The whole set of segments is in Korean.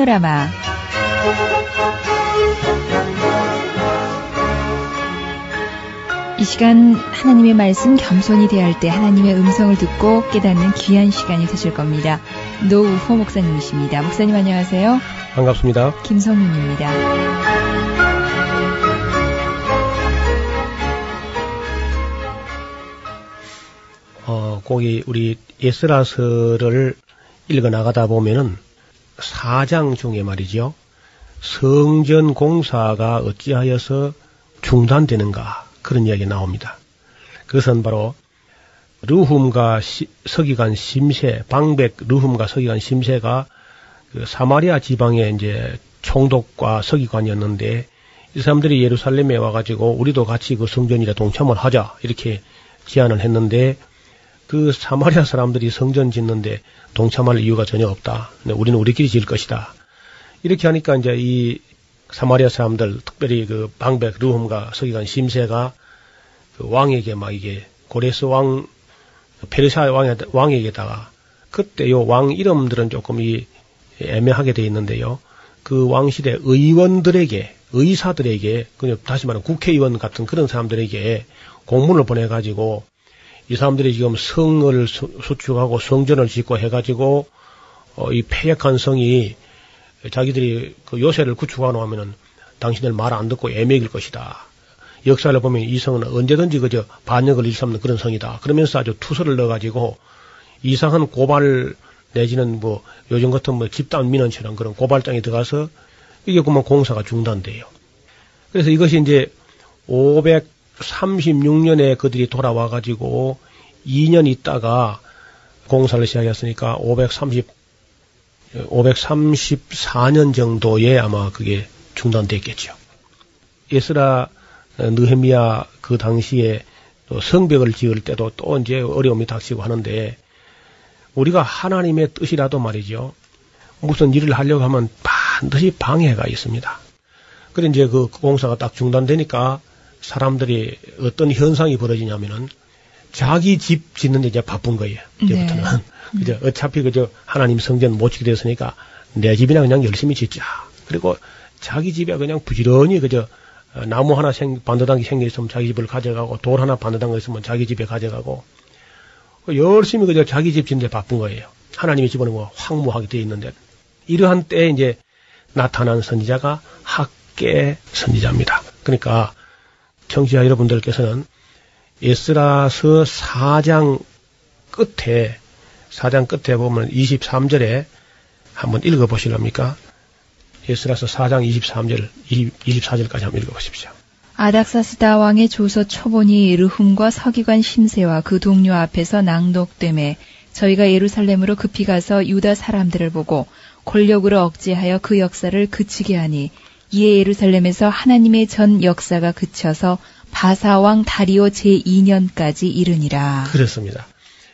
파노라마 이 시간 하나님의 말씀 겸손히 대할 때 하나님의 음성을 듣고 깨닫는 귀한 시간이 되실 겁니다. 노우호 목사님이십니다. 목사님 안녕하세요. 반갑습니다. 김성윤입니다. 어, 거기 우리 에스라서를 읽어 나가다 보면은 사장 중에 말이죠. 성전 공사가 어찌하여서 중단되는가 그런 이야기 나옵니다. 그것은 바로 르훔과 시, 서기관 심세, 방백 르훔과 서기관 심세가 그 사마리아 지방의 이제 총독과 서기관이었는데 이 사람들이 예루살렘에 와가지고 우리도 같이 그 성전일에 동참을 하자 이렇게 제안을 했는데 그 사마리아 사람들이 성전 짓는데 동참할 이유가 전혀 없다. 우리는 우리끼리 지을 것이다. 이렇게 하니까 이제 이 사마리아 사람들, 특별히 그 방백 르훔과 서기관 심세가 그 왕에게 막 이게 고레스 왕, 페르시아 왕에, 왕에게다가 그때 요 왕 이름들은 조금 이 애매하게 돼 있는데요. 그 왕실의 의원들에게, 의사들에게, 그냥 다시 말하면 국회의원 같은 그런 사람들에게 공문을 보내가지고 이 사람들이 지금 성을 수축하고 성전을 짓고 해가지고 어, 이 폐역한 성이 자기들이 그 요새를 구축하노 하면은 당신들 말 안 듣고 애매길 것이다. 역사를 보면 이 성은 언제든지 그저 반역을 일삼는 그런 성이다. 그러면서 아주 투서를 넣어가지고 이상한 고발 내지는 뭐 요즘 같은 뭐 집단 민원처럼 그런 고발장에 들어가서 이게 그만 공사가 중단돼요. 그래서 이것이 이제 500 36년에 그들이 돌아와 가지고 2년 있다가 공사를 시작했으니까 530 534년 정도에 아마 그게 중단됐겠죠. 에스라 느헤미야 그 당시에 성벽을 지을 때도 또 이제 어려움이 닥치고 하는데 우리가 하나님의 뜻이라도 말이죠. 무슨 일을 하려고 하면 반드시 방해가 있습니다. 그래 이제 그 공사가 딱 중단되니까 사람들이 어떤 현상이 벌어지냐면은 자기 집 짓는 데 이제 바쁜 거예요. 이제부터는. 네. 그죠. 어차피 그저 하나님 성전 못 짓게 됐으니까 내 집이나 그냥 열심히 짓자. 그리고 자기 집에 그냥 부지런히 그저 나무 하나 생, 반도당이 생겨 있으면 자기 집을 가져가고 돌 하나 반도당 있으면 자기 집에 가져가고 열심히 그저 자기 집 짓는 데 바쁜 거예요. 하나님의 집은 뭐 황무하게 되어 있는데 이러한 때에 이제 나타난 선지자가 학계 선지자입니다. 그러니까 청취자 여러분들께서는 에스라서 4장 끝에 4장 끝에 보면 23절에 한번 읽어 보실랍니까? 에스라서 4장 23절 24절까지 한번 읽어 보십시오. 아닥사스다 왕의 조서 초본이 르훔과 서기관 심세와 그 동료 앞에서 낭독됨에 저희가 예루살렘으로 급히 가서 유다 사람들을 보고 권력으로 억제하여 그 역사를 그치게 하니 이에 예루살렘에서 하나님의 전 역사가 그쳐서 바사왕 다리오 제2년까지 이르니라. 그렇습니다.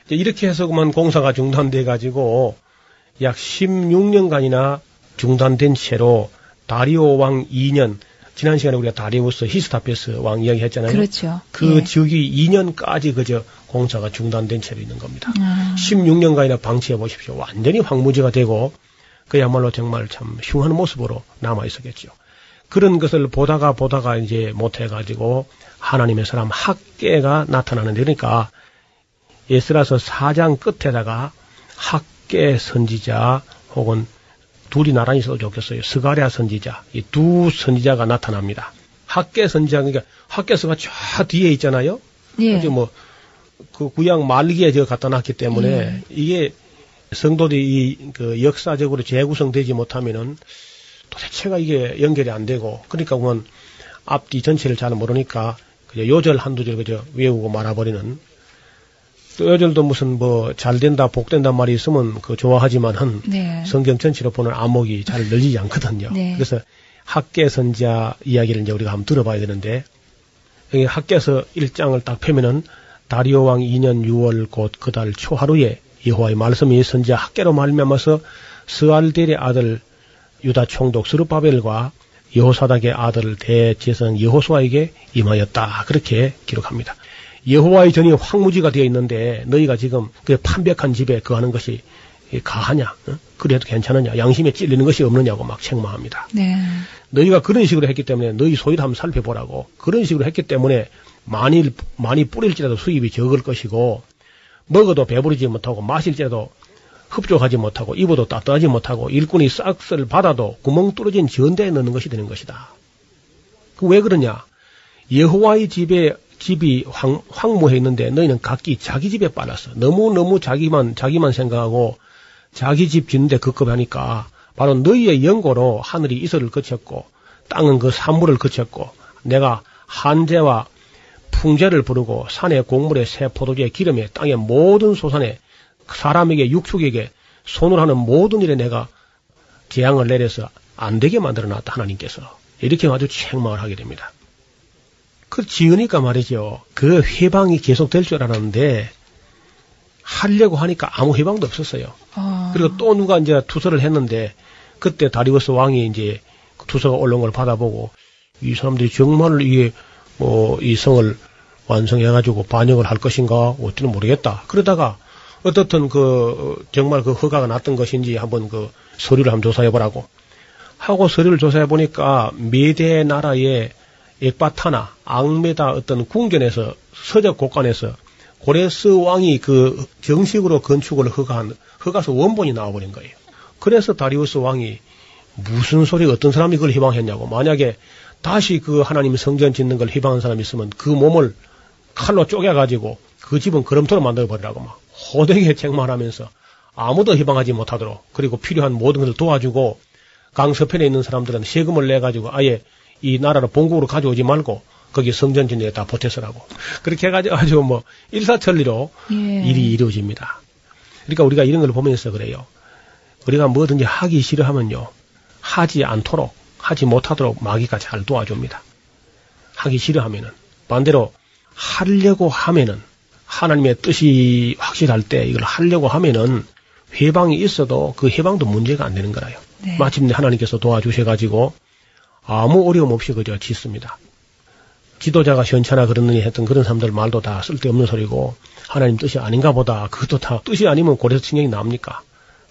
이렇게 해서 그만 공사가 중단돼 가지고 약 16년간이나 중단된 채로 다리오 왕 2년 지난 시간에 우리가 다리우스 히스타페스 왕 이야기 했잖아요. 그렇죠. 그 예. 즉위 2년까지 그저 공사가 중단된 채로 있는 겁니다. 아. 16년간이나 방치해 보십시오. 완전히 황무지가 되고 그야말로 정말 참 흉한 모습으로 남아 있었겠죠. 그런 것을 보다가 보다가 이제 못해가지고 하나님의 사람 학계가 나타나는데 그러니까 예스라서 4장 끝에다가 학계 선지자 혹은 둘이 나란히 있어도 좋겠어요. 스가랴 선지자 이 두 선지자가 나타납니다. 학계 선지자 그러니까 학계서가 저 뒤에 있잖아요. 예. 뭐그 구약 말기에 제가 갖다 놨기 때문에 예. 이게 성도들이 그 역사적으로 재구성되지 못하면은 도대체가 이게 연결이 안 되고 그러니까 그건 앞뒤 전체를 잘 모르니까 그저 요절 한두 절 그저 외우고 말아버리는 또 여절도 무슨 뭐 잘 된다 복 된다 말이 있으면 그 좋아하지만은 네. 성경 전체로 보는 암흑이 잘 늘리지 않거든요. 네. 그래서 학계 선자 이야기를 이제 우리가 한번 들어봐야 되는데 여기 학계에서 1장을 딱 펴면은 다리오 왕 2년 6월 곧 그 달 초하루에 여호와의 말씀이 선자 학계로 말미암아서 스알델의 아들 유다 총독 스르바벨과 여호사닥의 아들 대제사장 여호수아에게 임하였다. 그렇게 기록합니다. 여호와의 전이 황무지가 되어 있는데 너희가 지금 그 판백한 집에 거하는 것이 가하냐? 어? 그래도 괜찮으냐? 양심에 찔리는 것이 없느냐고 막 책망합니다. 네. 너희가 그런 식으로 했기 때문에 너희 소유를 한번 살펴보라고 그런 식으로 했기 때문에 많이 많이 뿌릴지라도 수입이 적을 것이고 먹어도 배부르지 못하고 마실지라도 흡족하지 못하고 입어도 따뜻하지 못하고 일꾼이 싹쓸 받아도 구멍 뚫어진 전대에 넣는 것이 되는 것이다. 그왜 그러냐? 여호와의 집에 집이 황, 황무해 있는데 너희는 각기 자기 집에 빨았어. 너무 너무 자기만 자기만 생각하고 자기 집 짓는데 급급하니까 바로 너희의 연고로 하늘이 이슬을 그쳤고 땅은 그 산물을 그쳤고 내가 한재와 풍재를 부르고 산의 곡물에 새 포도주의 기름에 땅의 모든 소산에 사람에게 육축에게 손을 하는 모든 일에 내가 재앙을 내려서 안 되게 만들어 놨다 하나님께서 이렇게 아주 책망을 하게 됩니다. 그 지으니까 말이죠. 그 회방이 계속 될 줄 알았는데 하려고 하니까 아무 회방도 없었어요. 어. 그리고 또 누가 이제 투서를 했는데 그때 다리우스 왕이 이제 투서가 올라온 걸 받아보고 이 사람들이 정말 이게 뭐 이 성을 완성해가지고 반영을 할 것인가 어찌는 모르겠다. 그러다가 어떻든 그 정말 그 허가가 났던 것인지 한번 그 서류를 한번 조사해 보라고. 하고 서류를 조사해 보니까 메대 나라의 엑바타나 앙메다 어떤 궁전에서 서적 곳간에서 고레스 왕이 그 정식으로 건축을 허가한 허가서 원본이 나와버린 거예요. 그래서 다리우스 왕이 무슨 소리 어떤 사람이 그걸 희망했냐고. 만약에 다시 그 하나님 성전 짓는 걸 희망한 사람이 있으면 그 몸을 칼로 쪼개가지고 그 집은 그럼토로 만들어버리라고 막 호되게 책망하면서 아무도 희망하지 못하도록 그리고 필요한 모든 것을 도와주고 강서편에 있는 사람들은 세금을 내 가지고 아예 이 나라를 본국으로 가져오지 말고 거기 성전 데다 보태서라고 그렇게 해가지고 뭐 일사천리로 예. 일이 이루어집니다. 그러니까 우리가 이런 걸 보면서 그래요. 우리가 뭐든지 하기 싫어하면요. 하지 않도록, 하지 못하도록 마귀가 잘 도와줍니다. 하기 싫어하면은. 반대로 하려고 하면은 하나님의 뜻이 확실할 때 이걸 하려고 하면은 회방이 있어도 그 해방도 문제가 안 되는 거라요. 네. 마침내 하나님께서 도와주셔가지고 아무 어려움 없이 그저 짓습니다. 지도자가 현찮아 그러느니 했던 그런 사람들 말도 다 쓸데없는 소리고 하나님 뜻이 아닌가 보다. 그것도 다 뜻이 아니면 고래서 칭령이 납니까?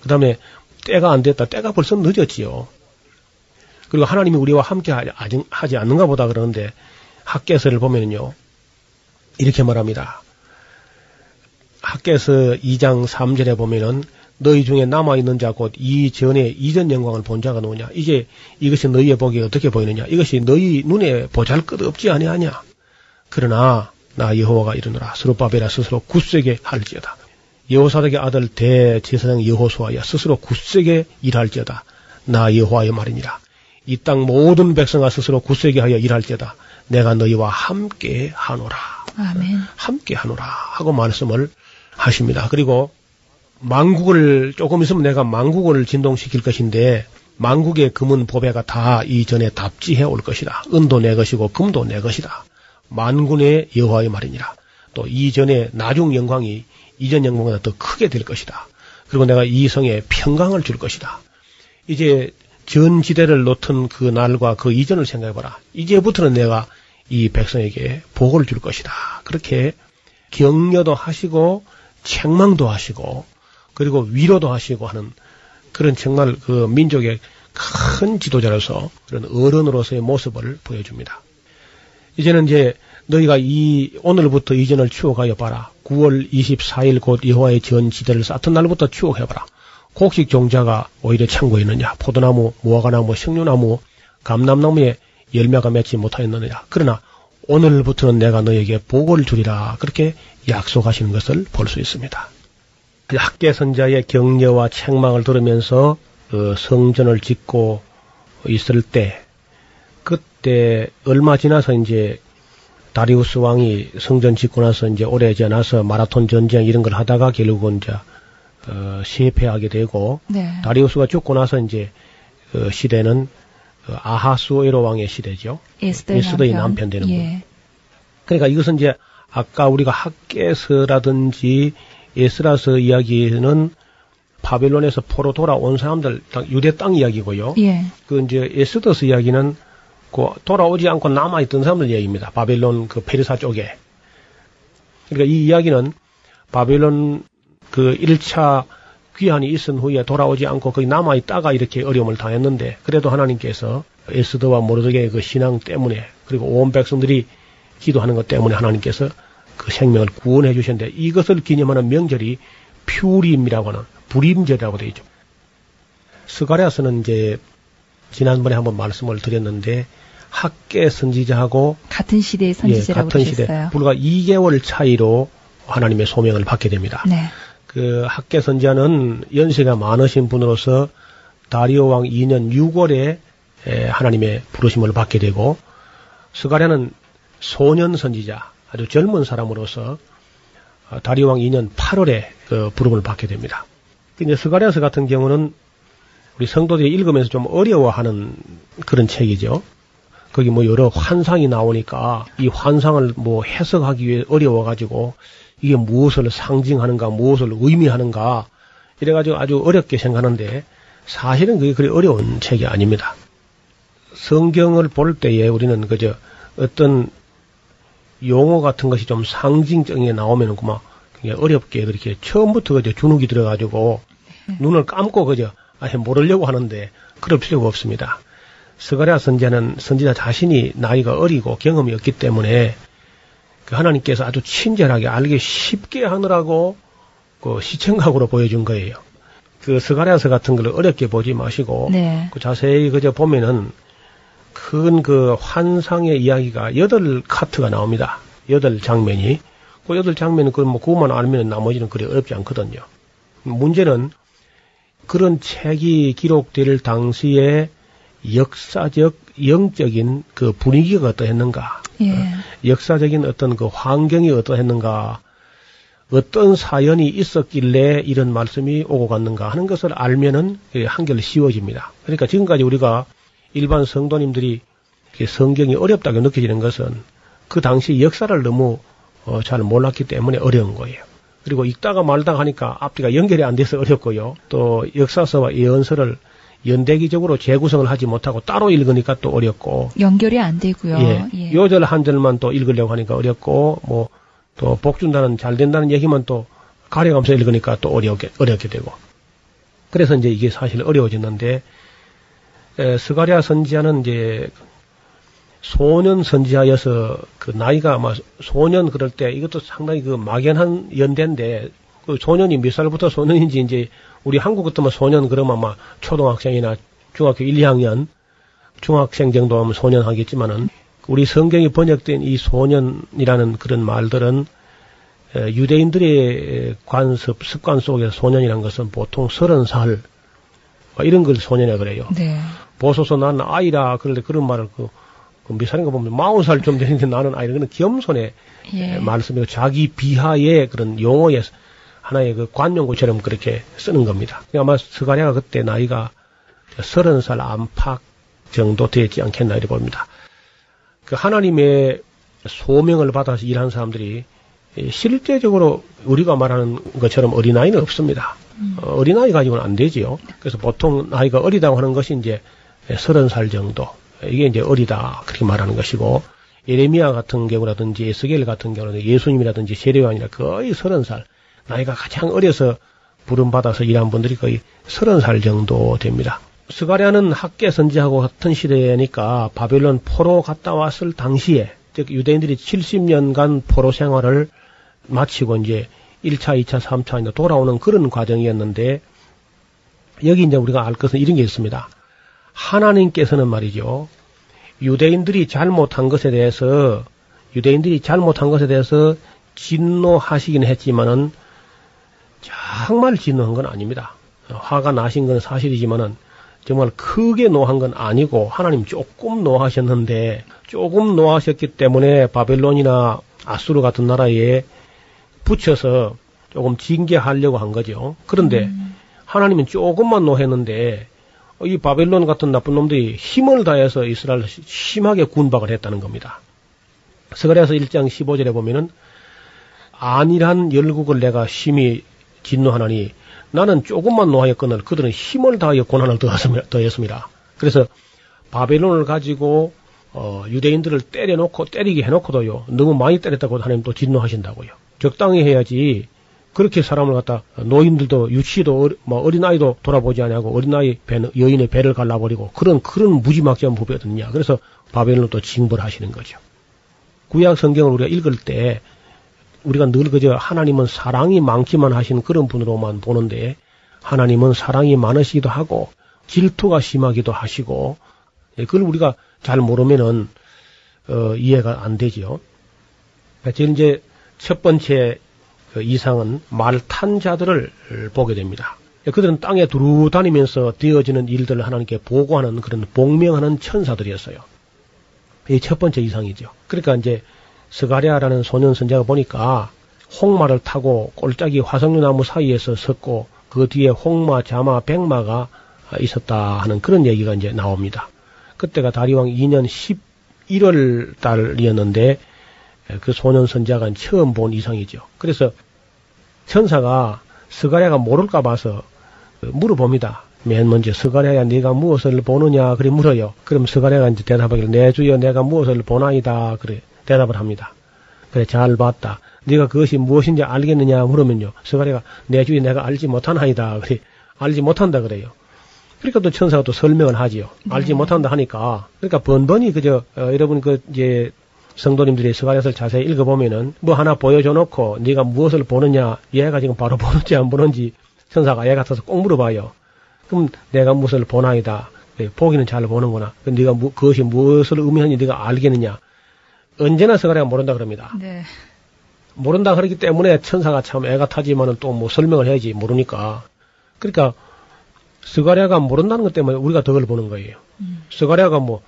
그 다음에 때가 안 됐다. 때가 벌써 늦었지요. 그리고 하나님이 우리와 함께 하지 않는가 보다 그러는데 학계서를 보면요. 이렇게 말합니다. 학계서 2장 3절에 보면은 너희 중에 남아 있는 자 곧 이전에 이전 영광을 본 자가 누구냐? 이제 이것이 너희의 복이 어떻게 보이느냐? 이것이 너희 눈에 보잘것 없지 아니하냐? 그러나 나 여호와가 이르노라. 스룹바벨아 스스로 굳세게 할지어다. 여호사닥의 아들 대제사장 여호수아야 스스로 굳세게 일할지어다. 나 여호와의 말이니라. 이 땅 모든 백성아 스스로 굳세게 하여 일할지어다. 내가 너희와 함께 하노라. 아멘. 함께 하노라 하고 말씀을 하십니다. 그리고 망국을 조금 있으면 내가 망국을 진동시킬 것인데 망국의 금은 보배가 다 이전에 답지해 올 것이다. 은도 내 것이고 금도 내 것이다. 만군의 여호와의 말이니라. 또 이전에 나중 영광이 이전 영광보다 더 크게 될 것이다. 그리고 내가 이 성에 평강을 줄 것이다. 이제 전 지대를 놓던 그 날과 그 이전을 생각해봐라. 이제부터는 내가 이 백성에게 복을 줄 것이다. 그렇게 격려도 하시고 책망도 하시고 그리고 위로도 하시고 하는 그런 정말 그 민족의 큰 지도자로서 그런 어른으로서의 모습을 보여줍니다. 이제는 이제 너희가 이 오늘부터 이전을 추억하여 봐라. 9월 24일 곧 여호와의 전 지대를 쌓던 날부터 추억해 봐라. 곡식 종자가 오히려 창고에 있느냐? 포도나무, 무화과나무, 석류나무, 감람나무에 열매가 맺지 못하였느냐? 그러나 오늘부터는 내가 너에게 복을 주리라. 그렇게 약속하시는 것을 볼 수 있습니다. 학계 선자의 격려와 책망을 들으면서 그 성전을 짓고 있을 때 그때 얼마 지나서 이제 다리우스 왕이 성전 짓고 나서 이제 오래 지나서 마라톤 전쟁 이런 걸 하다가 결국은 이제 어, 실패하게 되고 네. 다리우스가 죽고 나서 이제 그 시대는 그 아하수에로 왕의 시대죠. 에스더의, 에스더의 남편. 남편 되는 분. 예. 그러니까 이것은 이제 아까 우리가 학계서라든지 에스라서 이야기는 바벨론에서 포로 돌아온 사람들 땅, 유대 땅 이야기고요. 예. 그 이제 에스더스 이야기는 그 돌아오지 않고 남아 있던 사람들 이야기입니다. 바벨론 그 페르사 쪽에. 그러니까 이 이야기는 바벨론 그 1차 귀환이 있은 후에 돌아오지 않고 거기 남아 있다가 이렇게 어려움을 당했는데 그래도 하나님께서 에스더와 모르드게의 그 신앙 때문에 그리고 온 백성들이 기도하는 것 때문에 하나님께서 그 생명을 구원해 주셨는데 이것을 기념하는 명절이 퓨림이라고 하는 불임절이라고 되어 있죠. 스가랴서는 이제 지난번에 한번 말씀을 드렸는데 학계 선지자하고 같은 시대의 예, 선지자라고 같은 그러셨어요. 시대 불과 2개월 차이로 하나님의 소명을 받게 됩니다. 네. 그 학계 선지자는 연세가 많으신 분으로서 다리오 왕 2년 6월에 에, 하나님의 부르심을 받게 되고 스가랴는 소년 선지자 아주 젊은 사람으로서 어, 다리오 왕 2년 8월에 그 부름을 받게 됩니다. 이제 스가랴서 같은 경우는 우리 성도들이 읽으면서 좀 어려워하는 그런 책이죠. 거기 뭐 여러 환상이 나오니까 이 환상을 뭐 해석하기 위해 어려워가지고 이게 무엇을 상징하는가, 무엇을 의미하는가, 이래가지고 아주 어렵게 생각하는데 사실은 그게 그리 어려운 책이 아닙니다. 성경을 볼 때에 우리는 그저 어떤 용어 같은 것이 좀 상징적인 게 나오면은 그만 굉장히 어렵게 그렇게 처음부터 그저 주눅이 들어가지고 눈을 감고 그저 아예 모르려고 하는데 그럴 필요가 없습니다. 스가랴 선지자는 선지자 자신이 나이가 어리고 경험이 없기 때문에 그 하나님께서 아주 친절하게 알기 쉽게 하느라고 그 시청각으로 보여준 거예요. 그 스가랴서 같은 걸 어렵게 보지 마시고 네. 그 자세히 그저 보면은 큰 그 환상의 이야기가 여덟 카트가 나옵니다. 여덟 장면이. 그 여덟 장면은 그뭐 그것만 알면 나머지는 그리 어렵지 않거든요. 문제는 그런 책이 기록될 당시에 역사적, 영적인 그 분위기가 어떠했는가, 예. 역사적인 어떤 그 환경이 어떠했는가, 어떤 사연이 있었길래 이런 말씀이 오고 갔는가 하는 것을 알면은 그게 한결 쉬워집니다. 그러니까 지금까지 우리가 일반 성도님들이 이렇게 성경이 어렵다고 느껴지는 것은 그 당시 역사를 너무 어, 잘 몰랐기 때문에 어려운 거예요. 그리고 읽다가 말다가 하니까 앞뒤가 연결이 안 돼서 어렵고요. 또 역사서와 예언서를 연대기적으로 재구성을 하지 못하고 따로 읽으니까 또 어렵고 연결이 안 되고요. 예. 예. 요절 한 절만 또 읽으려고 하니까 어렵고 뭐 또 복 준다는 잘 된다는 얘기만 또 가려가면서 읽으니까 또 어렵게 어렵게 되고 그래서 이제 이게 사실 어려워졌는데 에, 스가랴 선지자는 이제 소년 선지자여서 그 나이가 아마 소년 그럴 때 이것도 상당히 그 막연한 연대인데 그 소년이 몇 살부터 소년인지 이제 우리 한국 같으면 소년 그러면 아마 초등학생이나 중학교 1, 2학년 중학생 정도 하면 소년 하겠지만은 우리 성경이 번역된 이 소년이라는 그런 말들은 에, 유대인들의 관습 습관 속에서 소년이라는 것은 보통 서른 살뭐 이런 걸 소년이라 그래요. 네. 보소서 나는 아이라 그런데 그런 말을 그, 그몇 살인가 보면 마흔 살 좀 되는데 나는 아이라 그는 겸손의 예. 말씀이고 자기 비하의 그런 용어의 하나의 그 관용구처럼 그렇게 쓰는 겁니다. 그러니까 아마 스가랴가 그때 나이가 서른 살 안팎 정도 되지 않겠나 이렇게 봅니다. 그 하나님의 소명을 받아서 일하는 사람들이 실제적으로 우리가 말하는 것처럼 어린아이는 없습니다. 어, 어린아이 가지고는 안 되지요. 그래서 보통 나이가 어리다고 하는 것이 이제 서른 살 정도. 이게 이제 어리다. 그렇게 말하는 것이고, 예레미야 같은 경우라든지 에스겔 같은 경우는 예수님이라든지 세례요한이라 거의 서른 살. 나이가 가장 어려서 부름받아서 일한 분들이 거의 서른 살 정도 됩니다. 스가랴는 학계 선지하고 같은 시대니까 바벨론 포로 갔다 왔을 당시에, 즉 유대인들이 70년간 포로 생활을 마치고 이제 1차, 2차, 3차 이제 돌아오는 그런 과정이었는데 여기 이제 우리가 알 것은 이런 게 있습니다. 하나님께서는 말이죠. 유대인들이 잘못한 것에 대해서 유대인들이 잘못한 것에 대해서 진노하시긴 했지만은 정말 진노한 건 아닙니다. 화가 나신 건 사실이지만은 정말 크게 노한 건 아니고 하나님 조금 노하셨는데 조금 노하셨기 때문에 바벨론이나 아수르 같은 나라에 붙여서 조금 징계하려고 한 거죠. 그런데 음. 하나님은 조금만 노했는데 이 바벨론 같은 나쁜 놈들이 힘을 다해서 이스라엘을 심하게 구박을 했다는 겁니다. 스가랴서 1장 15절에 보면은 안일한 열국을 내가 심히 진노하나니 나는 조금만 노하였거늘 그들은 힘을 다하여 고난을 더했습니다. 그래서 바벨론을 가지고 어, 유대인들을 때려놓고 때리게 해놓고도요 너무 많이 때렸다고 하나님 또 진노하신다고요. 적당히 해야지 그렇게 사람을 갖다 노인들도 유치도 뭐 어린 아이도 돌아보지 않냐고 어린 아이 배, 여인의 배를 갈라버리고 그런 그런 무지막지한 부배였느냐 그래서 바벨론을 또 징벌하시는 거죠. 구약 성경을 우리가 읽을 때 우리가 늘 그저 하나님은 사랑이 많기만 하신 그런 분으로만 보는데 하나님은 사랑이 많으시기도 하고 질투가 심하기도 하시고 예, 그걸 우리가 잘 모르면은 어, 이해가 안 되지요. 지금 이제 첫 번째 그 이상은 말탄 자들을 보게 됩니다. 예, 그들은 땅에 두루 다니면서 되어지는 일들을 하나님께 보고하는 그런 복명하는 천사들이었어요. 이 첫 번째 이상이죠. 그러니까 이제 스가랴라는 소년 선지자가 보니까 홍마를 타고 골짜기 화석류 나무 사이에서 섰고 그 뒤에 홍마, 자마, 백마가 있었다 하는 그런 얘기가 이제 나옵니다. 그때가 다리오 왕 2년 11월 달이었는데 그 소년 선지자가 처음 본 이상이죠. 그래서 천사가 스가랴가 모를까 봐서 물어봅니다. 맨 먼저 스가랴야 네가 무엇을 보느냐 그래 물어요. 그럼 스가랴가 이제 대답하기를 내 주여 내가 무엇을 보나이다 그래 대답을 합니다. 그래 잘 봤다. 네가 그것이 무엇인지 알겠느냐 물으면요. 스가랴가 내 주여 내가 알지 못하나이다 그래 알지 못한다 그래요. 그러니까 또 천사가 또 설명을 하지요. 알지 네. 못한다 하니까 그러니까 번번이 그저 어, 여러분 그 이제 성도님들이 스가랴서를 자세히 읽어보면은 뭐 하나 보여줘 놓고 네가 무엇을 보느냐 얘가 지금 바로 보는지 안 보는지 천사가 얘 같아서 꼭 물어봐요. 그럼 내가 무엇을 보나이다. 네, 보기는 잘 보는구나. 네가 무, 그것이 무엇을 의미하는지 네가 알겠느냐. 언제나 스가랴가 모른다 그럽니다. 네. 모른다 그러기 때문에 천사가 참 애가 타지만은 또 뭐 설명을 해야지 모르니까. 그러니까 스가랴가 모른다는 것 때문에 우리가 덕을 보는 거예요. 음. 스가랴가 뭐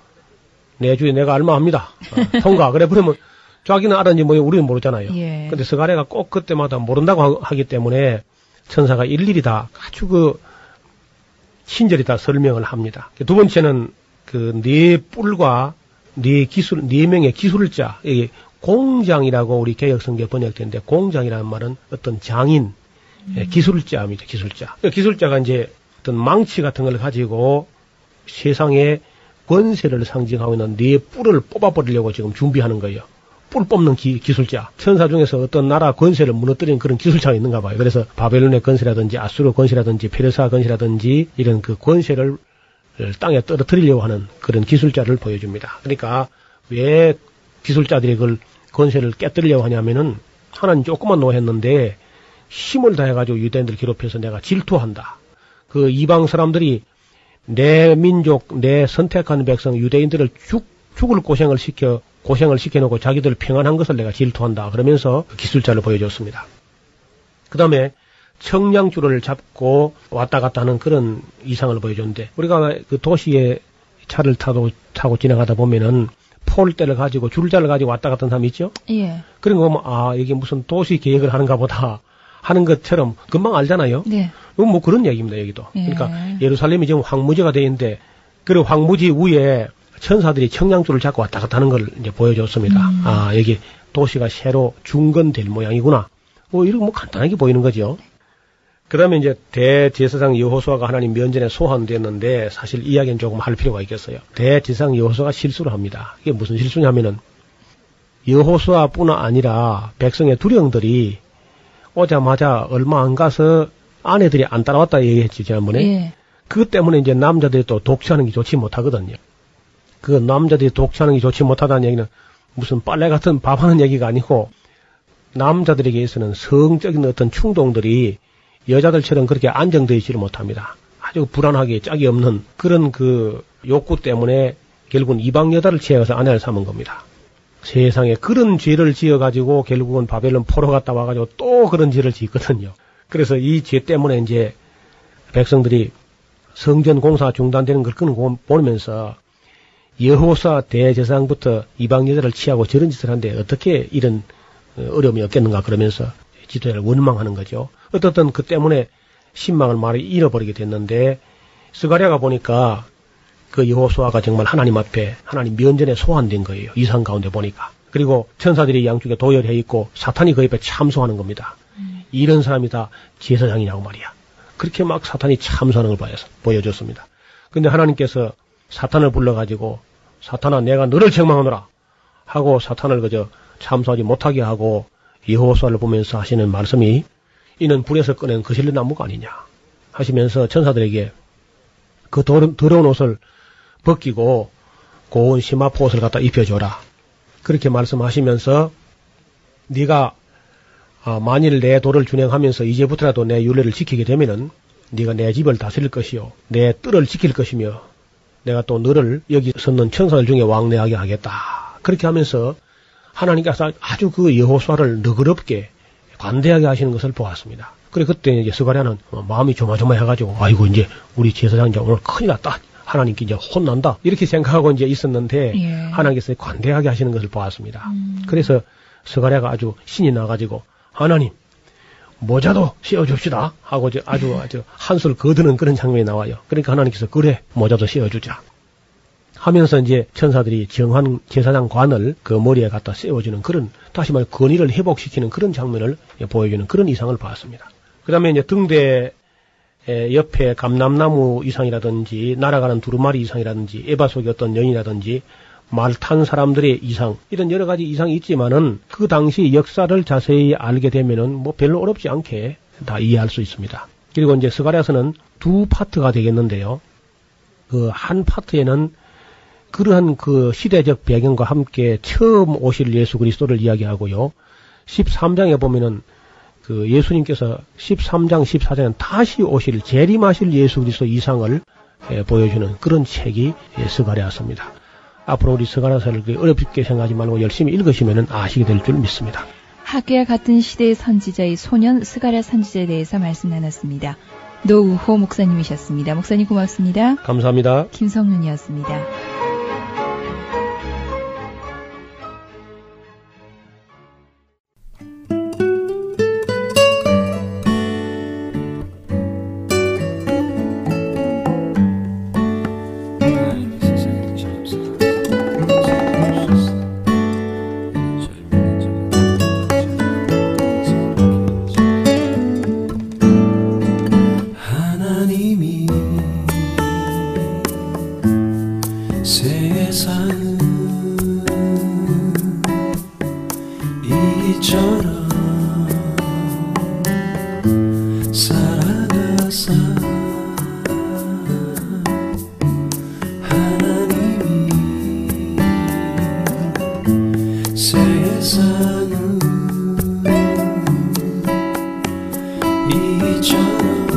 내 주에 내가 알마합니다. 어, 통과. 그래 그러면 자기는 알았는지 뭐 우리는 모르잖아요. 예. 근데 스가랴가 꼭 그때마다 모른다고 하기 때문에 천사가 일일이 다 아주 그 친절히 다 설명을 합니다. 두 번째는 그 네 뿔과 네 기술 네 명의 기술자 이게 공장이라고 우리 개혁성계 번역된데 공장이라는 말은 어떤 장인 예, 음. 기술자입니다. 기술자. 기술자가 이제 어떤 망치 같은 걸 가지고 세상에 권세를 상징하고 있는 네 뿔을 뽑아버리려고 지금 준비하는 거예요. 뿔 뽑는 기, 술자 천사 중에서 어떤 나라 권세를 무너뜨리는 그런 기술자가 있는가 봐요. 그래서 바벨론의 권세라든지 아수르 권세라든지 페르사 권세라든지 이런 그 권세를 땅에 떨어뜨리려고 하는 그런 기술자를 보여줍니다. 그러니까 왜 기술자들이 그걸 권세를 깨뜨리려고 하냐면은 하나님 조금만 노했는데 힘을 다해가지고 유대인들 괴롭혀서 내가 질투한다. 그 이방 사람들이 내 민족, 내 선택한 백성 유대인들을 죽, 죽을 고생을 시켜 고생을 시켜놓고 자기들 평안한 것을 내가 질투한다. 그러면서 기술자를 보여줬습니다. 그 다음에 청량줄을 잡고 왔다 갔다 하는 그런 이상을 보여줬는데 우리가 그 도시에 차를 타고 타고 지나가다 보면은 폴대를 가지고 줄자를 가지고 왔다 갔다 하는 사람 있죠? 예. 그런 거 보면 아 이게 무슨 도시 계획을 하는가 보다 하는 것처럼 금방 알잖아요. 네. 뭐 그런 얘기입니다, 여기도. 예. 그러니까 예루살렘이 지금 황무지가 돼 있는데 그 황무지 위에 천사들이 청량줄을 잡고 왔다 갔다 하는 걸 이제 보여줬습니다. 음. 아, 여기 도시가 새로 중건될 모양이구나. 뭐 이런 뭐 간단하게 보이는 거죠. 그 다음에 이제 대제사장 여호수아가 하나님 면전에 소환됐는데 사실 이야기는 조금 할 필요가 있겠어요. 대제사장 여호수아가 실수를 합니다. 이게 무슨 실수냐면은 여호수아뿐 아니라 백성의 두령들이 오자마자 얼마 안 가서 아내들이 안 따라왔다 얘기했지 지난번에. 예. 그것 때문에 이제 남자들이 또 독취하는 게 좋지 못하거든요. 그 남자들이 독취하는 게 좋지 못하다는 얘기는 무슨 빨래 같은 밥하는 얘기가 아니고 남자들에게서는 성적인 어떤 충동들이 여자들처럼 그렇게 안정되어 있지를 못합니다. 아주 불안하게 짝이 없는 그런 그 욕구 때문에 결국은 이방 여자를 취해서 아내를 삼은 겁니다. 세상에 그런 죄를 지어가지고 결국은 바벨론 포로 갔다 와가지고 또 그런 죄를 짓거든요. 그래서 이 죄 때문에 이제 백성들이 성전 공사 중단되는 걸 그는 보면서 여호사 대제사장부터 이방 여자를 취하고 저런 짓을 하는데 어떻게 이런 어, 어려움이 없겠는가 그러면서 지도자를 원망하는 거죠. 어떻든 그 때문에 신망을 많이 잃어버리게 됐는데 스가랴가 보니까 그 여호수아가 정말 하나님 앞에 하나님 면전에 소환된 거예요. 이상 가운데 보니까. 그리고 천사들이 양쪽에 도열해 있고 사탄이 그 옆에 참소하는 겁니다. 음. 이런 사람이 다 제사장이냐고 말이야. 그렇게 막 사탄이 참소하는 걸 보여줬습니다. 근데 하나님께서 사탄을 불러가지고 사탄아 내가 너를 책망하노라 하고 사탄을 그저 참소하지 못하게 하고 여호수아를 보면서 하시는 말씀이 이는 불에서 꺼낸 거실로 나무가 아니냐 하시면서 천사들에게 그 더러운 옷을 벗기고 고운 심화 포 옷을 갖다 입혀줘라. 그렇게 말씀하시면서 네가 아, 만일 내 도를 준행하면서 이제부터라도 내 윤례를 지키게 되면은 네가 내 집을 다스릴 것이요 내 뜰을 지킬 것이며 내가 또 너를 여기 섰는 천사들 중에 왕래하게 하겠다. 그렇게 하면서 하나님께서 아주 그 여호수아를 너그럽게 관대하게 하시는 것을 보았습니다. 그래 그때 이제 스가랴는 마음이 조마조마해가지고 아이고 이제 우리 제사장 이제 오늘 큰일 났다. 하나님께 이제 혼난다. 이렇게 생각하고 이제 있었는데 예. 하나님께서 관대하게 하시는 것을 보았습니다. 음. 그래서 스가랴가 아주 신이 나가지고 하나님 모자도 씌워줍시다 하고 아주 아주 한술 거드는 그런 장면이 나와요. 그러니까 하나님께서 그래 모자도 씌워주자 하면서 이제 천사들이 정한 제사장 관을 그 머리에 갖다 씌워주는 그런 다시 말해 건의를 회복시키는 그런 장면을 보여주는 그런 이상을 봤습니다. 그 다음에 이제 등대 옆에 감남나무 이상이라든지 날아가는 두루마리 이상이라든지 에바 속의 어떤 연이라든지 말 탄 사람들의 이상 이런 여러 가지 이상이 있지만은 그 당시 역사를 자세히 알게 되면은 뭐 별로 어렵지 않게 다 이해할 수 있습니다. 그리고 이제 스가랴서는 두 파트가 되겠는데요. 그 한 파트에는 그러한 그 시대적 배경과 함께 처음 오실 예수 그리스도를 이야기하고요. 13장에 보면은 그 예수님께서 13장, 14장은 다시 오실 재림하실 예수 그리스도 이상을 예, 보여주는 그런 책이 예, 스가랴서입니다. 앞으로 우리 스가랴서를 어렵게 생각하지 말고 열심히 읽으시면 아시게 될 줄 믿습니다. 학개와 같은 시대의 선지자의 소년 스가랴 선지자에 대해서 말씀 나눴습니다. 노우호 목사님이셨습니다. 목사님 고맙습니다. 감사합니다. 김성윤이었습니다. 一场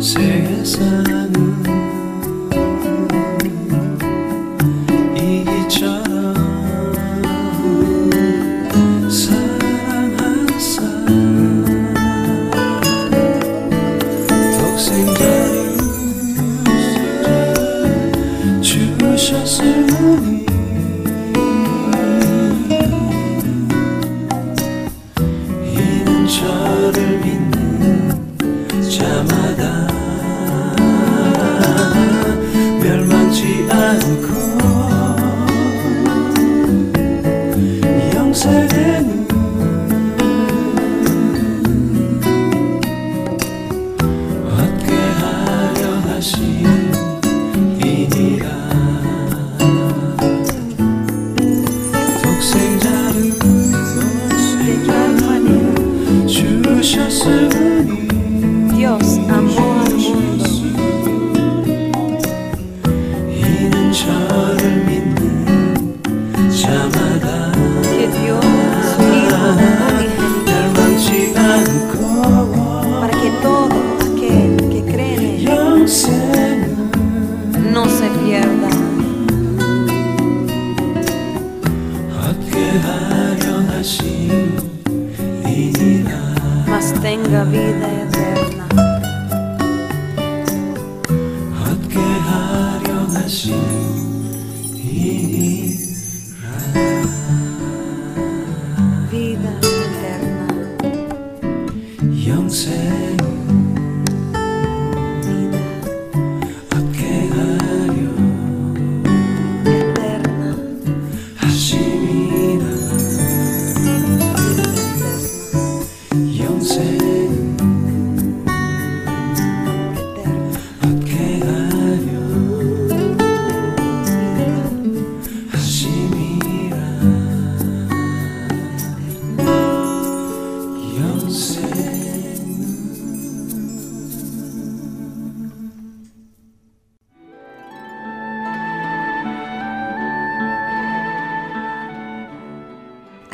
세상은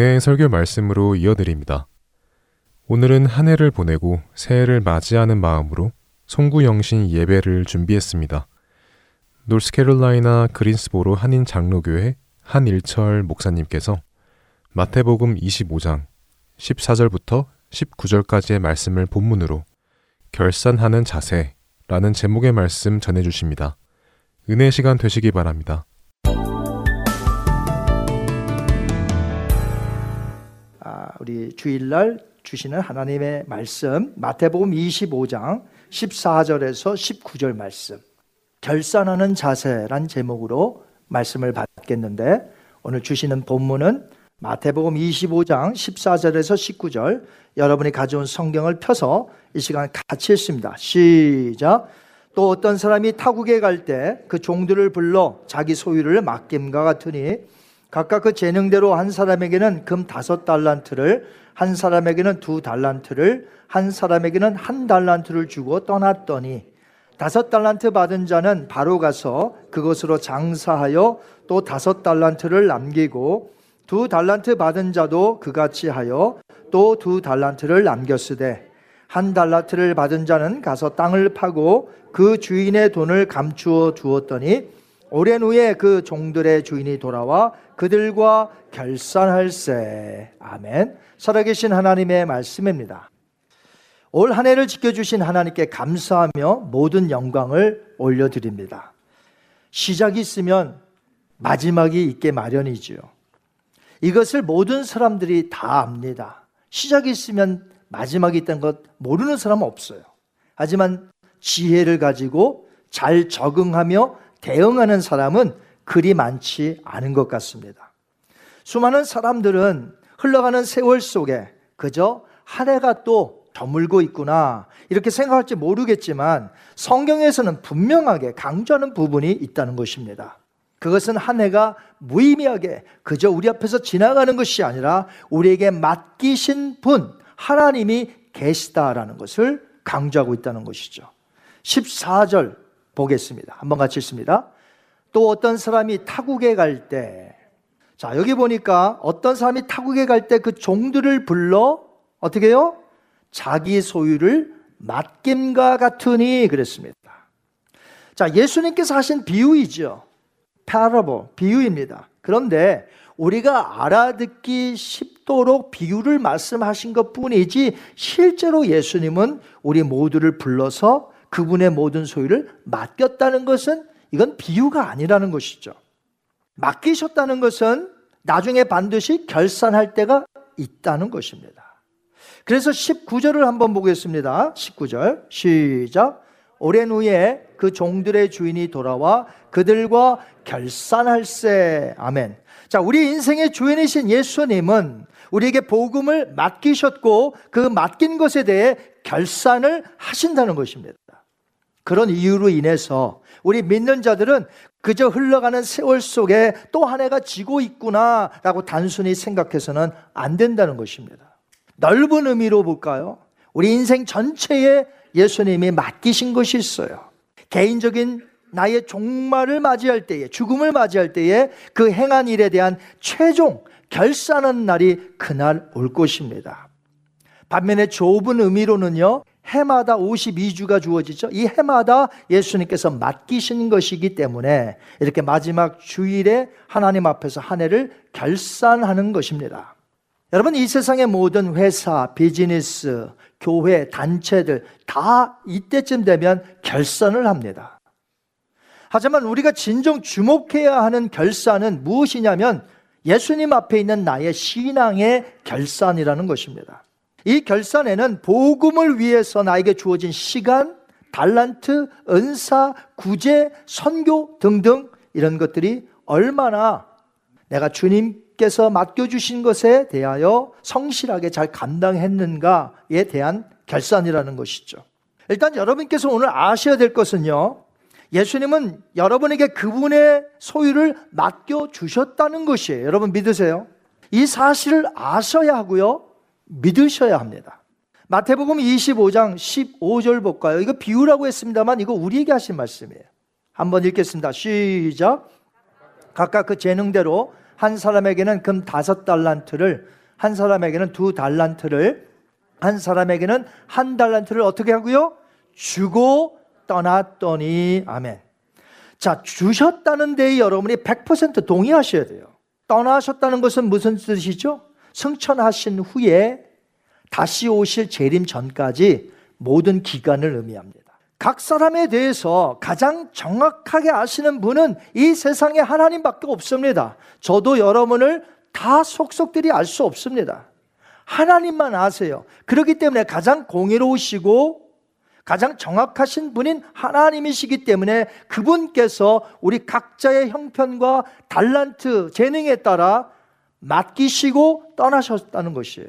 은혜의 설교 말씀으로 이어드립니다. 오늘은 한 해를 보내고 새해를 맞이하는 마음으로 송구영신 예배를 준비했습니다. 노스캐롤라이나 그린스보로 한인 장로교회 한일철 목사님께서 마태복음 25장 14절부터 19절까지의 말씀을 본문으로 결산하는 자세라는 제목의 말씀 전해 주십니다. 은혜 시간 되시기 바랍니다. 우리 주일날 주시는 하나님의 말씀 마태복음 25장 14절에서 19절 말씀 결산하는 자세란 제목으로 말씀을 받겠는데 오늘 주시는 본문은 마태복음 25장 14절에서 19절 여러분이 가져온 성경을 펴서 이 시간 같이 읽습니다. 시작. 또 어떤 사람이 타국에 갈 때 그 종들을 불러 자기 소유를 맡김과 같으니 각각 그 재능대로 한 사람에게는 금 다섯 달란트를 한 사람에게는 두 달란트를 한 사람에게는 한 달란트를 주고 떠났더니 다섯 달란트 받은 자는 바로 가서 그것으로 장사하여 또 다섯 달란트를 남기고 두 달란트 받은 자도 그같이 하여 또 두 달란트를 남겼으되 한 달란트를 받은 자는 가서 땅을 파고 그 주인의 돈을 감추어 두었더니 오랜 후에 그 종들의 주인이 돌아와 그들과 결산할세. 아멘. 살아계신 하나님의 말씀입니다. 올 한 해를 지켜주신 하나님께 감사하며 모든 영광을 올려드립니다. 시작이 있으면 마지막이 있게 마련이지요. 이것을 모든 사람들이 다 압니다. 시작이 있으면 마지막이 있다는 것 모르는 사람은 없어요. 하지만 지혜를 가지고 잘 적응하며 대응하는 사람은 그리 많지 않은 것 같습니다. 수많은 사람들은 흘러가는 세월 속에 그저 한 해가 또 저물고 있구나 이렇게 생각할지 모르겠지만 성경에서는 분명하게 강조하는 부분이 있다는 것입니다. 그것은 한 해가 무의미하게 그저 우리 앞에서 지나가는 것이 아니라 우리에게 맡기신 분 하나님이 계시다라는 것을 강조하고 있다는 것이죠. 14절 보겠습니다. 한번 같이 읽습니다. 또 어떤 사람이 타국에 갈 때, 자, 여기 보니까 어떤 사람이 타국에 갈 때 그 종들을 불러, 어떻게 해요? 자기 소유를 맡김과 같으니 그랬습니다. 자, 예수님께서 하신 비유이죠. parable, 비유입니다. 그런데 우리가 알아듣기 쉽도록 비유를 말씀하신 것 뿐이지 실제로 예수님은 우리 모두를 불러서 그분의 모든 소유를 맡겼다는 것은 이건 비유가 아니라는 것이죠. 맡기셨다는 것은 나중에 반드시 결산할 때가 있다는 것입니다. 그래서 19절을 한번 보겠습니다. 19절. 시작. 오랜 후에 그 종들의 주인이 돌아와 그들과 결산할세. 아멘. 자, 우리 인생의 주인이신 예수님은 우리에게 복음을 맡기셨고 그 맡긴 것에 대해 결산을 하신다는 것입니다. 그런 이유로 인해서 우리 믿는 자들은 그저 흘러가는 세월 속에 또 한 해가 지고 있구나라고 단순히 생각해서는 안 된다는 것입니다. 넓은 의미로 볼까요? 우리 인생 전체에 예수님이 맡기신 것이 있어요. 개인적인 나의 종말을 맞이할 때에, 죽음을 맞이할 때에 그 행한 일에 대한 최종 결산하는 날이 그날 올 것입니다. 반면에 좁은 의미로는요, 해마다 52주가 주어지죠. 이 해마다 예수님께서 맡기신 것이기 때문에 이렇게 마지막 주일에 하나님 앞에서 한 해를 결산하는 것입니다. 여러분, 이 세상의 모든 회사, 비즈니스, 교회, 단체들 다 이때쯤 되면 결산을 합니다. 하지만 우리가 진정 주목해야 하는 결산은 무엇이냐면 예수님 앞에 있는 나의 신앙의 결산이라는 것입니다. 이 결산에는 복음을 위해서 나에게 주어진 시간, 달란트, 은사, 구제, 선교 등등 이런 것들이 얼마나 내가 주님께서 맡겨주신 것에 대하여 성실하게 잘 감당했는가에 대한 결산이라는 것이죠. 일단 여러분께서 오늘 아셔야 될 것은요. 예수님은 여러분에게 그분의 소유를 맡겨주셨다는 것이에요. 여러분 믿으세요? 이 사실을 아셔야 하고요. 믿으셔야 합니다. 마태복음 25장 15절 볼까요? 이거 비유라고 했습니다만 이거 우리에게 하신 말씀이에요. 한번 읽겠습니다. 시작. 각각 그 재능대로 한 사람에게는 금 다섯 달란트를 한 사람에게는 두 달란트를 한 사람에게는 한 달란트를 어떻게 하고요? 주고 떠났더니 아멘. 자, 주셨다는 데에 여러분이 100% 동의하셔야 돼요. 떠나셨다는 것은 무슨 뜻이죠? 승천하신 후에 다시 오실 재림 전까지 모든 기간을 의미합니다. 각 사람에 대해서 가장 정확하게 아시는 분은 이 세상에 하나님밖에 없습니다. 저도 여러분을 다 속속들이 알 수 없습니다. 하나님만 아세요. 그렇기 때문에 가장 공의로우시고 가장 정확하신 분인 하나님이시기 때문에 그분께서 우리 각자의 형편과 달란트, 재능에 따라 맡기시고 떠나셨다는 것이에요.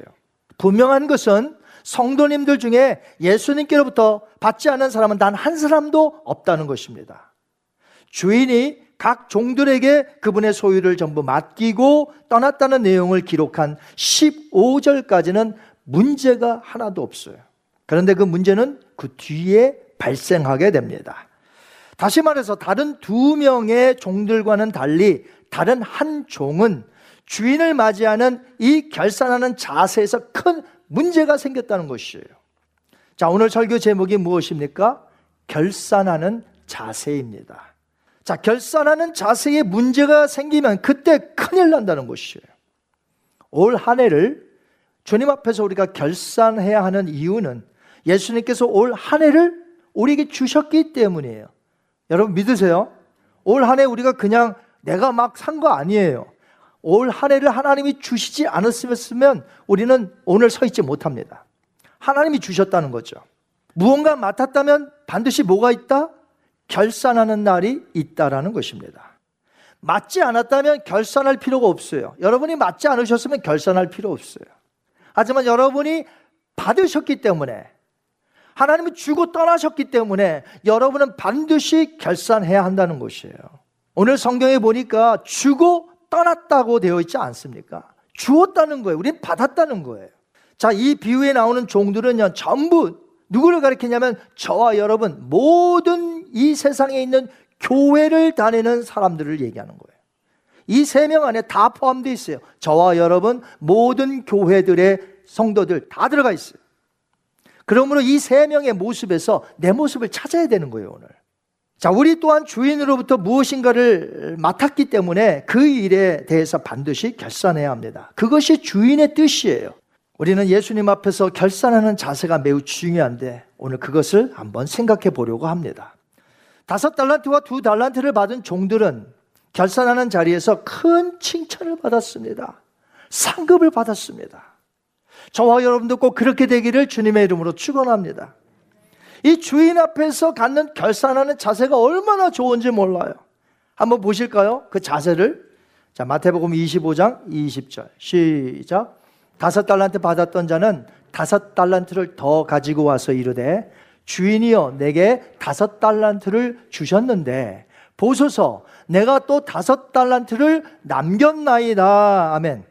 분명한 것은 성도님들 중에 예수님께로부터 받지 않은 사람은 단 한 사람도 없다는 것입니다. 주인이 각 종들에게 그분의 소유를 전부 맡기고 떠났다는 내용을 기록한 15절까지는 문제가 하나도 없어요. 그런데 그 문제는 그 뒤에 발생하게 됩니다. 다시 말해서 다른 두 명의 종들과는 달리 다른 한 종은 주인을 맞이하는 이 결산하는 자세에서 큰 문제가 생겼다는 것이에요. 자, 오늘 설교 제목이 무엇입니까? 결산하는 자세입니다. 자, 결산하는 자세에 문제가 생기면 그때 큰일 난다는 것이에요. 올 한 해를 주님 앞에서 우리가 결산해야 하는 이유는 예수님께서 올 한 해를 우리에게 주셨기 때문이에요. 여러분 믿으세요? 올 한 해 우리가 그냥 내가 막 산 거 아니에요. 올 한 해를 하나님이 주시지 않았으면 우리는 오늘 서 있지 못합니다. 하나님이 주셨다는 거죠. 무언가 맡았다면 반드시 뭐가 있다? 결산하는 날이 있다라는 것입니다. 맞지 않았다면 결산할 필요가 없어요. 여러분이 맞지 않으셨으면 결산할 필요 없어요. 하지만 여러분이 받으셨기 때문에 하나님이 주고 떠나셨기 때문에 여러분은 반드시 결산해야 한다는 것이에요. 오늘 성경에 보니까 주고 떠났다고 되어 있지 않습니까? 주었다는 거예요. 우리는 받았다는 거예요. 자, 이 비유에 나오는 종들은요, 전부 누구를 가리키냐면 저와 여러분 모든 이 세상에 있는 교회를 다니는 사람들을 얘기하는 거예요. 이 세 명 안에 다 포함되어 있어요. 저와 여러분 모든 교회들의 성도들 다 들어가 있어요. 그러므로 이 세 명의 모습에서 내 모습을 찾아야 되는 거예요, 오늘. 자, 우리 또한 주인으로부터 무엇인가를 맡았기 때문에 그 일에 대해서 반드시 결산해야 합니다. 그것이 주인의 뜻이에요. 우리는 예수님 앞에서 결산하는 자세가 매우 중요한데 오늘 그것을 한번 생각해 보려고 합니다. 다섯 달란트와 두 달란트를 받은 종들은 결산하는 자리에서 큰 칭찬을 받았습니다. 상급을 받았습니다. 저와 여러분도 꼭 그렇게 되기를 주님의 이름으로 축원합니다. 이 주인 앞에서 갖는 결산하는 자세가 얼마나 좋은지 몰라요. 한번 보실까요? 그 자세를. 자, 마태복음 25장 20절. 시작. 다섯 달란트 받았던 자는 다섯 달란트를 더 가지고 와서 이르되 주인이여 내게 다섯 달란트를 주셨는데 보소서 내가 또 다섯 달란트를 남겼나이다. 아멘.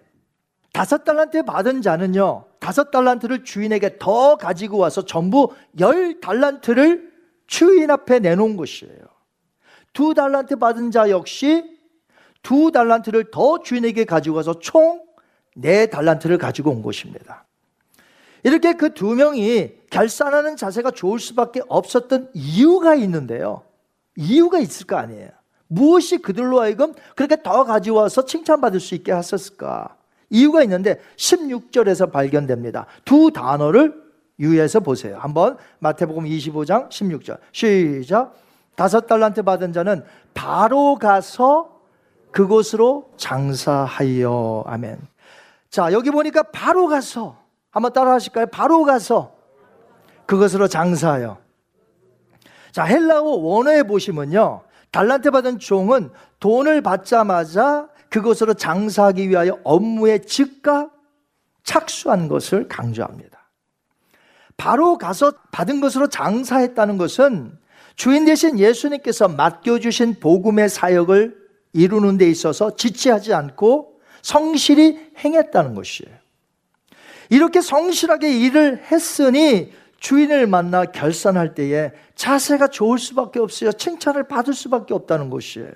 다섯 달란트 받은 자는요, 다섯 달란트를 주인에게 더 가지고 와서 전부 열 달란트를 주인 앞에 내놓은 것이에요. 두 달란트 받은 자 역시 두 달란트를 더 주인에게 가지고 와서 총 네 달란트를 가지고 온 것입니다. 이렇게 그 두 명이 결산하는 자세가 좋을 수밖에 없었던 이유가 있는데요. 이유가 있을 거 아니에요. 무엇이 그들로 하여금 그렇게 더 가져와서 칭찬받을 수 있게 하셨을까? 이유가 있는데 16절에서 발견됩니다. 두 단어를 유의해서 보세요. 한번 마태복음 25장 16절. 시작. 다섯 달란트 받은 자는 바로 가서 그곳으로 장사하여. 아멘. 자, 여기 보니까 바로 가서 한번 따라 하실까요? 바로 가서 그것으로 장사하여. 자, 헬라어 원어에 보시면요. 달란트 받은 종은 돈을 받자마자 그것으로 장사하기 위하여 업무에 즉각 착수한 것을 강조합니다. 바로 가서 받은 것으로 장사했다는 것은 주인 대신 예수님께서 맡겨주신 복음의 사역을 이루는 데 있어서 지체하지 않고 성실히 행했다는 것이에요. 이렇게 성실하게 일을 했으니 주인을 만나 결산할 때에 자세가 좋을 수밖에 없어요. 칭찬을 받을 수밖에 없다는 것이에요.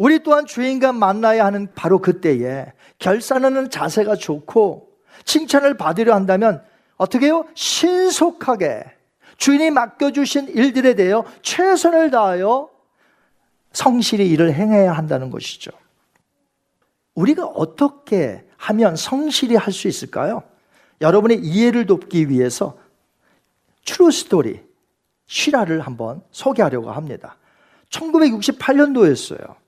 우리 또한 주인과 만나야 하는 바로 그때에 결산하는 자세가 좋고 칭찬을 받으려 한다면 어떻게 해요? 신속하게 주인이 맡겨주신 일들에 대하여 최선을 다하여 성실히 일을 행해야 한다는 것이죠. 우리가 어떻게 하면 성실히 할 수 있을까요? 여러분의 이해를 돕기 위해서 true story, 실화를 한번 소개하려고 합니다. 1968년도였어요.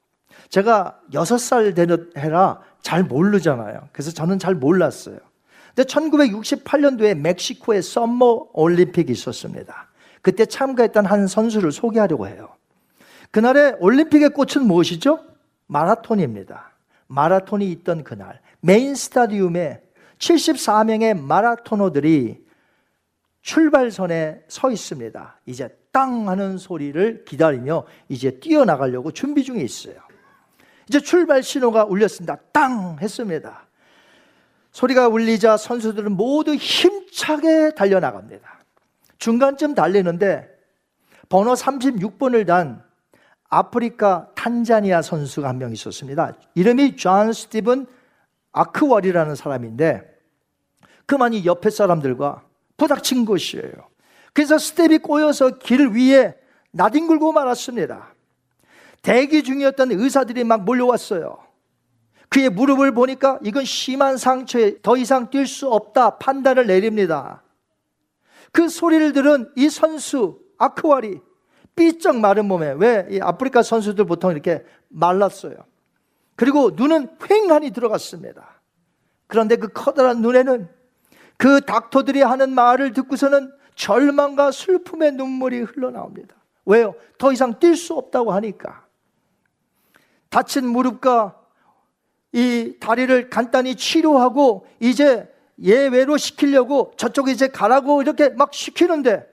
제가 6살 되는 해라 잘 모르잖아요. 그래서 저는 잘 몰랐어요. 근데 1968년도에 멕시코에 summer 올림픽이 있었습니다. 그때 참가했던 한 선수를 소개하려고 해요. 그날의 올림픽의 꽃은 무엇이죠? 마라톤입니다. 마라톤이 있던 그날 메인 스타디움에 74명의 마라토너들이 출발선에 서 있습니다. 이제 땅 하는 소리를 기다리며 이제 뛰어나가려고 준비 중에 있어요. 이제 출발 신호가 울렸습니다. 땅 했습니다. 소리가 울리자 선수들은 모두 힘차게 달려나갑니다. 중간쯤 달리는데 번호 36번을 단 아프리카 탄자니아 선수가 한 명 있었습니다. 이름이 존 스티븐 아크와리라는 사람인데 그만이 옆에 사람들과 부닥친 것이에요. 그래서 스텝이 꼬여서 길 위에 나뒹굴고 말았습니다. 대기 중이었던 의사들이 막 몰려왔어요. 그의 무릎을 보니까 이건 심한 상처에 더 이상 뛸 수 없다 판단을 내립니다. 그 소리를 들은 이 선수 아크왈이 삐쩍 마른 몸에 왜 이 아프리카 선수들 보통 이렇게 말랐어요. 그리고 눈은 휑하니 들어갔습니다. 그런데 그 커다란 눈에는 그 닥터들이 하는 말을 듣고서는 절망과 슬픔의 눈물이 흘러나옵니다. 왜요? 더 이상 뛸 수 없다고 하니까. 다친 무릎과 이 다리를 간단히 치료하고 이제 예외로 시키려고 저쪽에 이제 가라고 이렇게 막 시키는데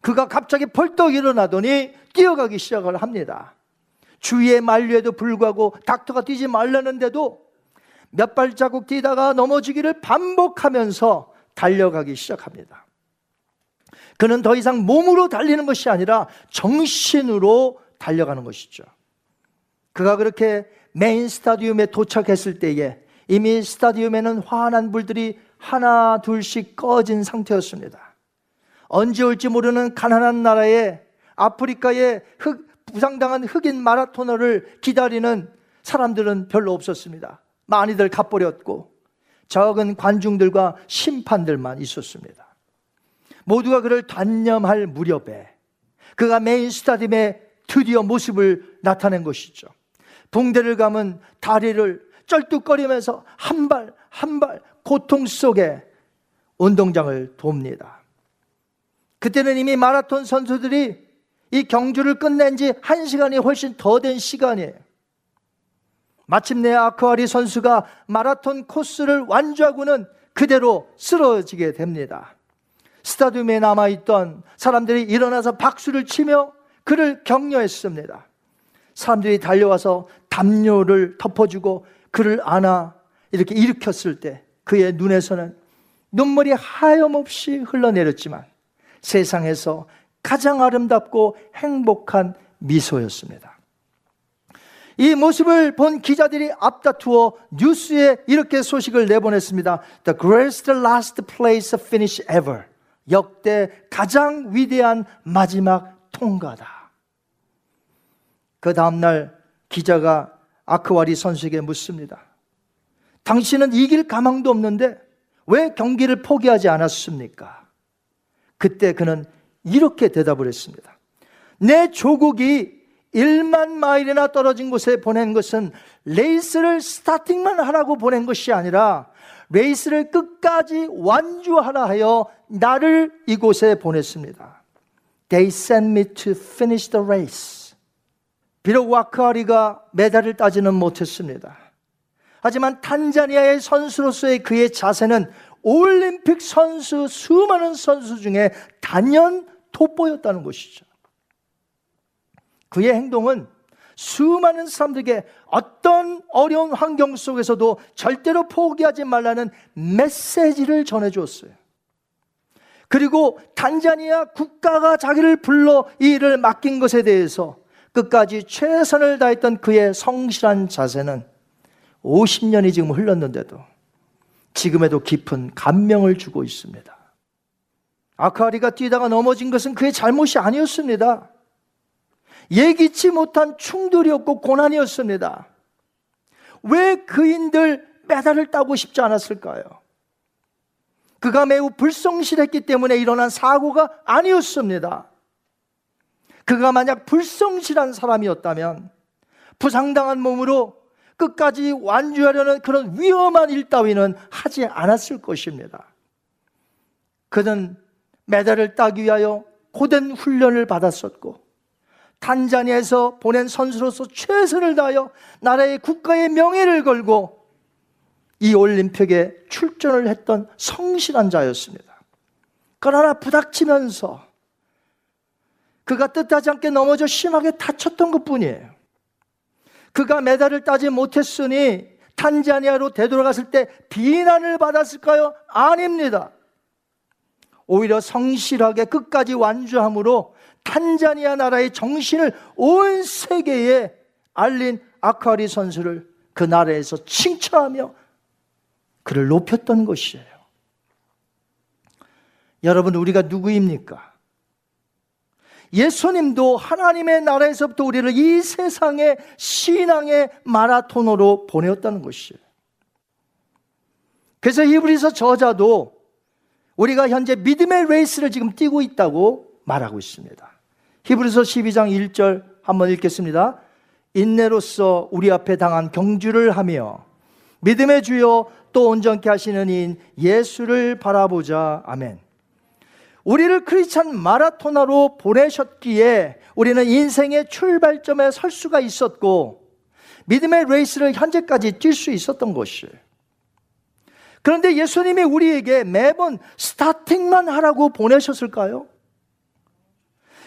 그가 갑자기 벌떡 일어나더니 뛰어가기 시작을 합니다. 주위의 만류에도 불구하고 닥터가 뛰지 말라는데도 몇 발자국 뛰다가 넘어지기를 반복하면서 달려가기 시작합니다. 그는 더 이상 몸으로 달리는 것이 아니라 정신으로 달려가는 것이죠. 그가 그렇게 메인 스타디움에 도착했을 때에 이미 스타디움에는 환한 불들이 하나 둘씩 꺼진 상태였습니다. 언제 올지 모르는 가난한 나라에 아프리카의 흑, 부상당한 흑인 마라토너를 기다리는 사람들은 별로 없었습니다. 많이들 갚버렸고 적은 관중들과 심판들만 있었습니다. 모두가 그를 단념할 무렵에 그가 메인 스타디움에 드디어 모습을 나타낸 것이죠. 붕대를 감은 다리를 쩔뚝거리면서 한 발 한 발 고통 속에 운동장을 돕니다. 그때는 이미 마라톤 선수들이 이 경주를 끝낸 지 한 시간이 훨씬 더 된 시간이에요. 마침내 아크아리 선수가 마라톤 코스를 완주하고는 그대로 쓰러지게 됩니다. 스타디움에 남아있던 사람들이 일어나서 박수를 치며 그를 격려했습니다. 사람들이 달려와서 담요를 덮어주고 그를 안아 이렇게 일으켰을 때 그의 눈에서는 눈물이 하염없이 흘러내렸지만 세상에서 가장 아름답고 행복한 미소였습니다. 이 모습을 본 기자들이 앞다투어 뉴스에 이렇게 소식을 내보냈습니다. The greatest last place finish ever. 역대 가장 위대한 마지막 통과다. 그 다음날 기자가 아크와리 선수에게 묻습니다. 당신은 이길 가망도 없는데 왜 경기를 포기하지 않았습니까? 그때 그는 이렇게 대답을 했습니다. 내 조국이 1만 마일이나 떨어진 곳에 보낸 것은 레이스를 스타팅만 하라고 보낸 것이 아니라 레이스를 끝까지 완주하라 하여 나를 이곳에 보냈습니다. They sent me to finish the race. 비록 와크아리가 메달을 따지는 못했습니다. 하지만 탄자니아의 선수로서의 그의 자세는 올림픽 선수, 수많은 선수 중에 단연 돋보였다는 것이죠. 그의 행동은 수많은 사람들에게 어떤 어려운 환경 속에서도 절대로 포기하지 말라는 메시지를 전해 주었어요. 그리고 탄자니아 국가가 자기를 불러 이 일을 맡긴 것에 대해서 끝까지 최선을 다했던 그의 성실한 자세는 50년이 지금 흘렀는데도 지금에도 깊은 감명을 주고 있습니다. 아카리가 뛰다가 넘어진 것은 그의 잘못이 아니었습니다. 예기치 못한 충돌이었고 고난이었습니다. 왜 그인들 메달을 따고 싶지 않았을까요? 그가 매우 불성실했기 때문에 일어난 사고가 아니었습니다. 그가 만약 불성실한 사람이었다면 부상당한 몸으로 끝까지 완주하려는 그런 위험한 일 따위는 하지 않았을 것입니다. 그는 메달을 따기 위하여 고된 훈련을 받았었고 탄자니아에서 보낸 선수로서 최선을 다하여 나라의 국가의 명예를 걸고 이 올림픽에 출전을 했던 성실한 자였습니다. 그러나 부닥치면서 그가 뜻하지 않게 넘어져 심하게 다쳤던 것 뿐이에요. 그가 메달을 따지 못했으니 탄자니아로 되돌아갔을 때 비난을 받았을까요? 아닙니다. 오히려 성실하게 끝까지 완주함으로 탄자니아 나라의 정신을 온 세계에 알린 아카리 선수를 그 나라에서 칭찬하며 그를 높였던 것이에요. 여러분, 우리가 누구입니까? 예수님도 하나님의 나라에서부터 우리를 이 세상의 신앙의 마라톤으로 보내었다는 것이에요. 그래서 히브리서 저자도 우리가 현재 믿음의 레이스를 지금 뛰고 있다고 말하고 있습니다. 히브리서 12장 1절 한번 읽겠습니다. 인내로서 우리 앞에 당한 경주를 하며 믿음의 주여 또 온전케 하시는 인 예수를 바라보자. 아멘. 우리를 크리스찬 마라토나로 보내셨기에 우리는 인생의 출발점에 설 수가 있었고 믿음의 레이스를 현재까지 뛸 수 있었던 것이에요. 그런데 예수님이 우리에게 매번 스타팅만 하라고 보내셨을까요?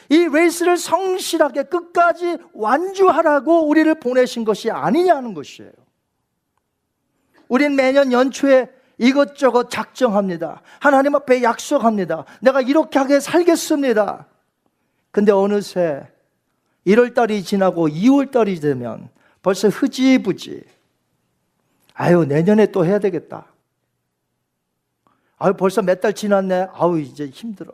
이 레이스를 성실하게 끝까지 완주하라고 우리를 보내신 것이 아니냐는 것이에요. 우린 매년 연초에 이것저것 작정합니다. 하나님 앞에 약속합니다. 내가 이렇게 하게 살겠습니다. 근데 어느새 1월달이 지나고 2월달이 되면 벌써 흐지부지. 아유, 내년에 또 해야 되겠다. 아유, 벌써 몇 달 지났네. 아우, 이제 힘들어.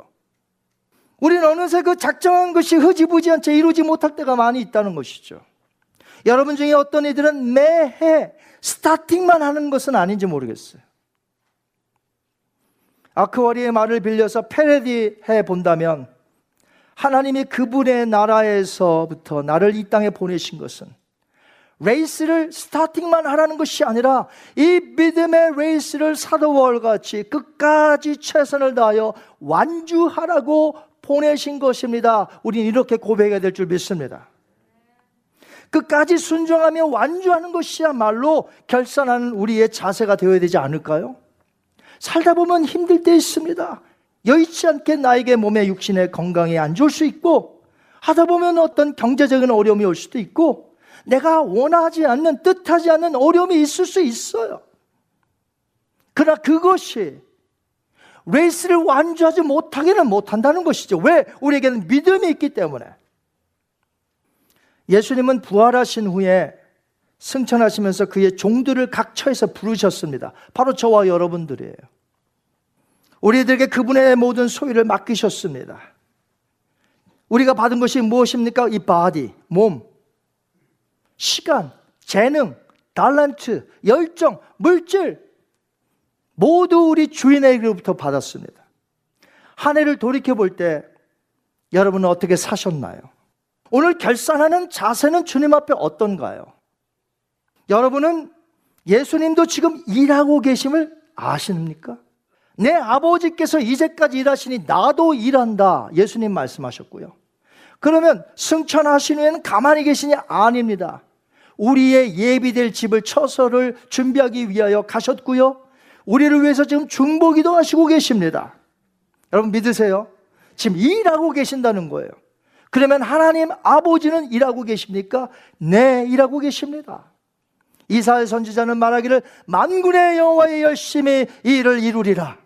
우리는 어느새 그 작정한 것이 흐지부지한 채 이루지 못할 때가 많이 있다는 것이죠. 여러분 중에 어떤 이들은 매해 스타팅만 하는 것은 아닌지 모르겠어요. 아크와리의 말을 빌려서 패러디 해 본다면 하나님이 그분의 나라에서부터 나를 이 땅에 보내신 것은 레이스를 스타팅만 하라는 것이 아니라 이 믿음의 레이스를 사도월 같이 끝까지 최선을 다하여 완주하라고 보내신 것입니다. 우리는 이렇게 고백해야 될 줄 믿습니다. 끝까지 순종하며 완주하는 것이야말로 결산하는 우리의 자세가 되어야 되지 않을까요? 살다 보면 힘들 때 있습니다. 여의치 않게 나에게 몸에 육신의 건강이 안 좋을 수 있고 하다 보면 어떤 경제적인 어려움이 올 수도 있고 내가 원하지 않는 뜻하지 않는 어려움이 있을 수 있어요. 그러나 그것이 레이스를 완주하지 못하기는 못한다는 것이죠. 왜? 우리에게는 믿음이 있기 때문에. 예수님은 부활하신 후에 승천하시면서 그의 종들을 각 처에서 부르셨습니다. 바로 저와 여러분들이에요. 우리들에게 그분의 모든 소유를 맡기셨습니다. 우리가 받은 것이 무엇입니까? 이 body, 몸, 시간, 재능, 달란트, 열정, 물질 모두 우리 주인에게로부터 받았습니다. 한 해를 돌이켜 볼 때 여러분은 어떻게 사셨나요? 오늘 결산하는 자세는 주님 앞에 어떤가요? 여러분은 예수님도 지금 일하고 계심을 아십니까? 내 아버지께서 이제까지 일하시니 나도 일한다. 예수님 말씀하셨고요. 그러면 승천하신 후에는 가만히 계시니 아닙니다. 우리의 예비될 집을 처서를 준비하기 위하여 가셨고요. 우리를 위해서 지금 중보기도 하시고 계십니다. 여러분 믿으세요? 지금 일하고 계신다는 거예요. 그러면 하나님 아버지는 일하고 계십니까? 네, 일하고 계십니다. 이사의 선지자는 말하기를 만군의 여호와의 열심히 일을 이루리라.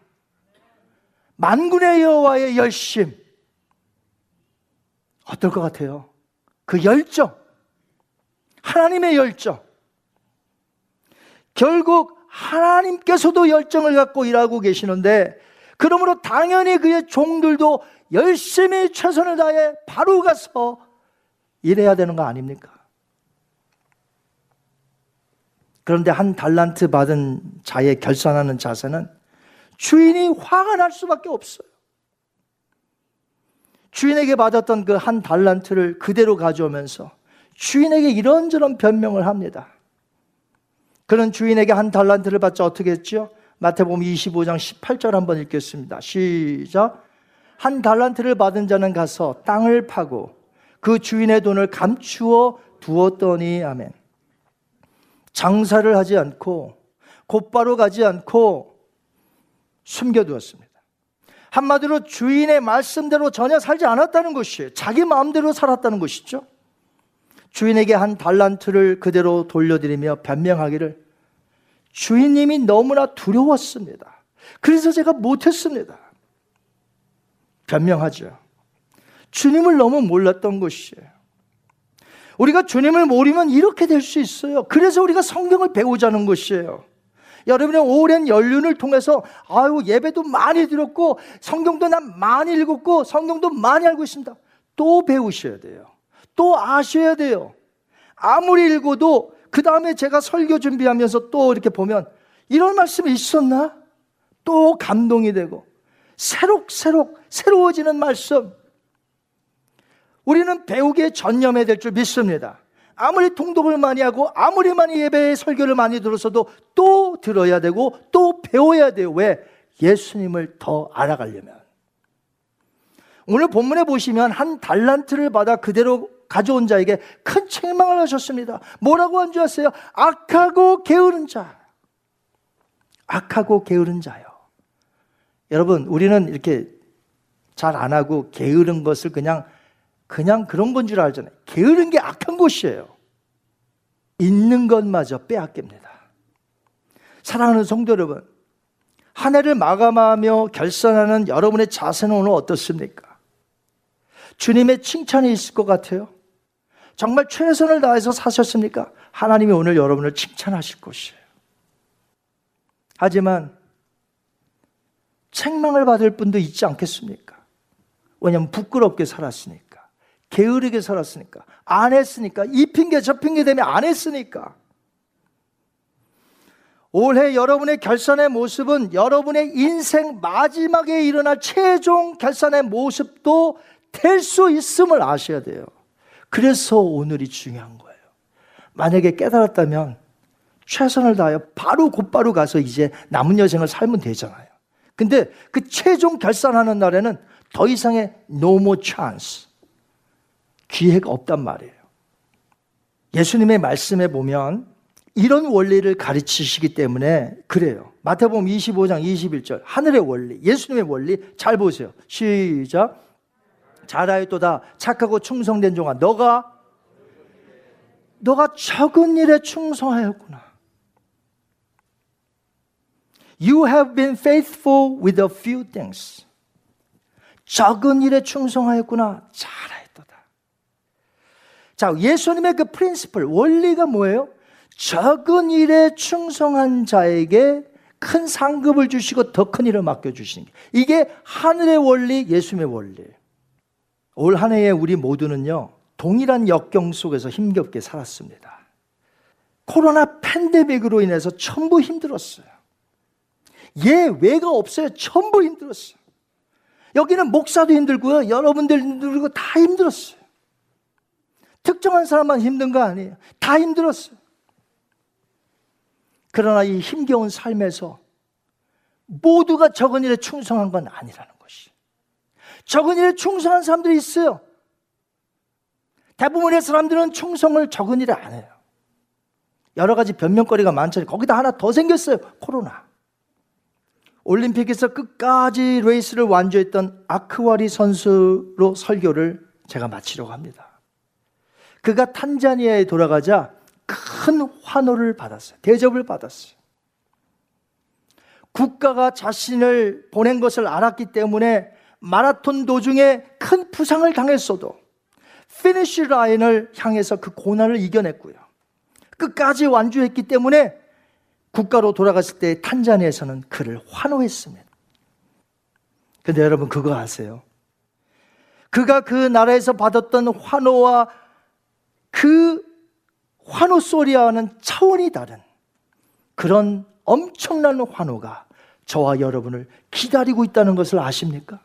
만군의 여호와의 열심 어떨 것 같아요? 그 열정, 하나님의 열정. 결국 하나님께서도 열정을 갖고 일하고 계시는데 그러므로 당연히 그의 종들도 열심히 최선을 다해 바로 가서 일해야 되는 거 아닙니까? 그런데 한 달란트 받은 자의 결산하는 자세는 주인이 화가 날 수밖에 없어요. 주인에게 받았던 그 한 달란트를 그대로 가져오면서 주인에게 이런저런 변명을 합니다. 그런 주인에게 한 달란트를 받자 어떻게 했죠? 마태복음 25장 18절 한번 읽겠습니다. 시작. 한 달란트를 받은 자는 가서 땅을 파고 그 주인의 돈을 감추어 두었더니 아멘. 장사를 하지 않고 곧바로 가지 않고 숨겨두었습니다. 한마디로 주인의 말씀대로 전혀 살지 않았다는 것이에요. 자기 마음대로 살았다는 것이죠. 주인에게 한 달란트를 그대로 돌려드리며 변명하기를 주인님이 너무나 두려웠습니다. 그래서 제가 못했습니다. 변명하죠. 주님을 너무 몰랐던 것이에요. 우리가 주님을 모르면 이렇게 될 수 있어요. 그래서 우리가 성경을 배우자는 것이에요. 여러분의 오랜 연륜을 통해서 아유 예배도 많이 들었고 성경도 난 많이 읽었고 성경도 많이 알고 있습니다. 또 배우셔야 돼요. 또 아셔야 돼요. 아무리 읽어도 그 다음에 제가 설교 준비하면서 또 이렇게 보면 이런 말씀이 있었나? 또 감동이 되고 새록새록 새로워지는 말씀. 우리는 배우기에 전념해야 될 줄 믿습니다. 아무리 통독을 많이 하고 아무리 많이 예배 설교를 많이 들었어도 또 들어야 되고 또 배워야 돼요. 왜? 예수님을 더 알아가려면. 오늘 본문에 보시면 한 달란트를 받아 그대로 가져온 자에게 큰 책망을 하셨습니다. 뭐라고 한 줄 아세요? 악하고 게으른 자. 악하고 게으른 자요. 여러분, 우리는 이렇게 잘 안 하고 게으른 것을 그냥 그냥 그런 건 줄 알잖아요. 게으른 게 악한 것이에요. 있는 것마저 빼앗깁니다. 사랑하는 성도 여러분, 한 해를 마감하며 결산하는 여러분의 자세는 오늘 어떻습니까? 주님의 칭찬이 있을 것 같아요. 정말 최선을 다해서 사셨습니까? 하나님이 오늘 여러분을 칭찬하실 것이에요. 하지만 책망을 받을 분도 있지 않겠습니까? 왜냐하면 부끄럽게 살았으니까. 게으르게 살았으니까. 안 했으니까. 이 핑계 저 핑계 되면 안 했으니까. 올해 여러분의 결산의 모습은 여러분의 인생 마지막에 일어날 최종 결산의 모습도 될 수 있음을 아셔야 돼요. 그래서 오늘이 중요한 거예요. 만약에 깨달았다면 최선을 다하여 바로 곧바로 가서 이제 남은 여생을 살면 되잖아요. 근데 그 최종 결산하는 날에는 더 이상의 no more chance. 기회가 없단 말이에요. 예수님의 말씀에 보면 이런 원리를 가르치시기 때문에 그래요. 마태복음 25장 21절 하늘의 원리, 예수님의 원리 잘 보세요. 시작. 잘하였도다 착하고 충성된 종아 너가 너가 적은 일에 충성하였구나. You have been faithful with a few things. 적은 일에 충성하였구나. 잘하였도다. 자, 예수님의 그 프린시플, 원리가 뭐예요? 적은 일에 충성한 자에게 큰 상급을 주시고 더 큰 일을 맡겨주시는 게. 이게 하늘의 원리, 예수님의 원리. 올 한 해에 우리 모두는요, 동일한 역경 속에서 힘겹게 살았습니다. 코로나 팬데믹으로 인해서 전부 힘들었어요. 예외가 없어요. 전부 힘들었어요. 여기는 목사도 힘들고요. 여러분들 힘들고 다 힘들었어요. 특정한 사람만 힘든 거 아니에요. 다 힘들었어요. 그러나 이 힘겨운 삶에서 모두가 적은 일에 충성한 건 아니라는 것이. 적은 일에 충성한 사람들이 있어요. 대부분의 사람들은 충성을 적은 일에 안 해요. 여러 가지 변명거리가 많잖아요. 거기다 하나 더 생겼어요. 코로나. 올림픽에서 끝까지 레이스를 완주했던 아크와리 선수로 설교를 제가 마치려고 합니다. 그가 탄자니아에 돌아가자 큰 환호를 받았어요. 대접을 받았어요. 국가가 자신을 보낸 것을 알았기 때문에 마라톤 도중에 큰 부상을 당했어도 finish line을 향해서 그 고난을 이겨냈고요. 끝까지 완주했기 때문에 국가로 돌아갔을 때 탄자니아에서는 그를 환호했습니다. 근데 여러분 그거 아세요? 그가 그 나라에서 받았던 환호와 그 환호 소리와는 차원이 다른 그런 엄청난 환호가 저와 여러분을 기다리고 있다는 것을 아십니까?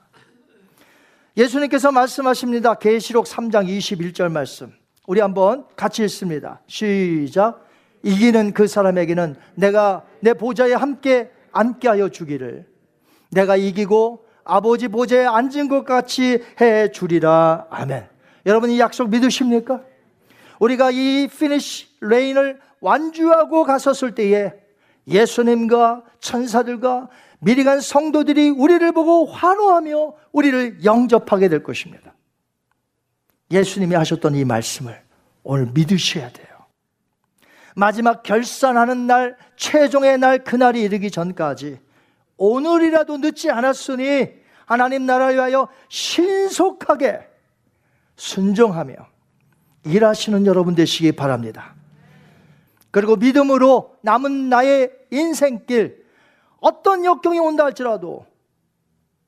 예수님께서 말씀하십니다. 계시록 3장 21절 말씀. 우리 한번 같이 읽습니다. 시작. 이기는 그 사람에게는 내가 내 보좌에 함께 앉게 하여 주기를 내가 이기고 아버지 보좌에 앉은 것 같이 해 주리라. 아멘. 여러분 이 약속 믿으십니까? 우리가 이 finish line을 완주하고 갔었을 때에 예수님과 천사들과 미리 간 성도들이 우리를 보고 환호하며 우리를 영접하게 될 것입니다. 예수님이 하셨던 이 말씀을 오늘 믿으셔야 돼요. 마지막 결산하는 날, 최종의 날, 그날이 이르기 전까지 오늘이라도 늦지 않았으니 하나님 나라를 위하여 신속하게 순종하며 일하시는 여러분 되시기 바랍니다. 그리고 믿음으로 남은 나의 인생길, 어떤 역경이 온다 할지라도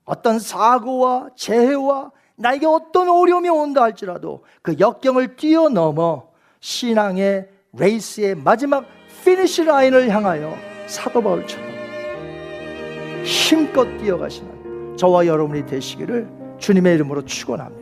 어떤 사고와 재해와 나에게 어떤 어려움이 온다 할지라도 그 역경을 뛰어넘어 신앙의 레이스의 마지막 finish line을 향하여 사도 바울처럼 힘껏 뛰어가시는 저와 여러분이 되시기를 주님의 이름으로 축원합니다.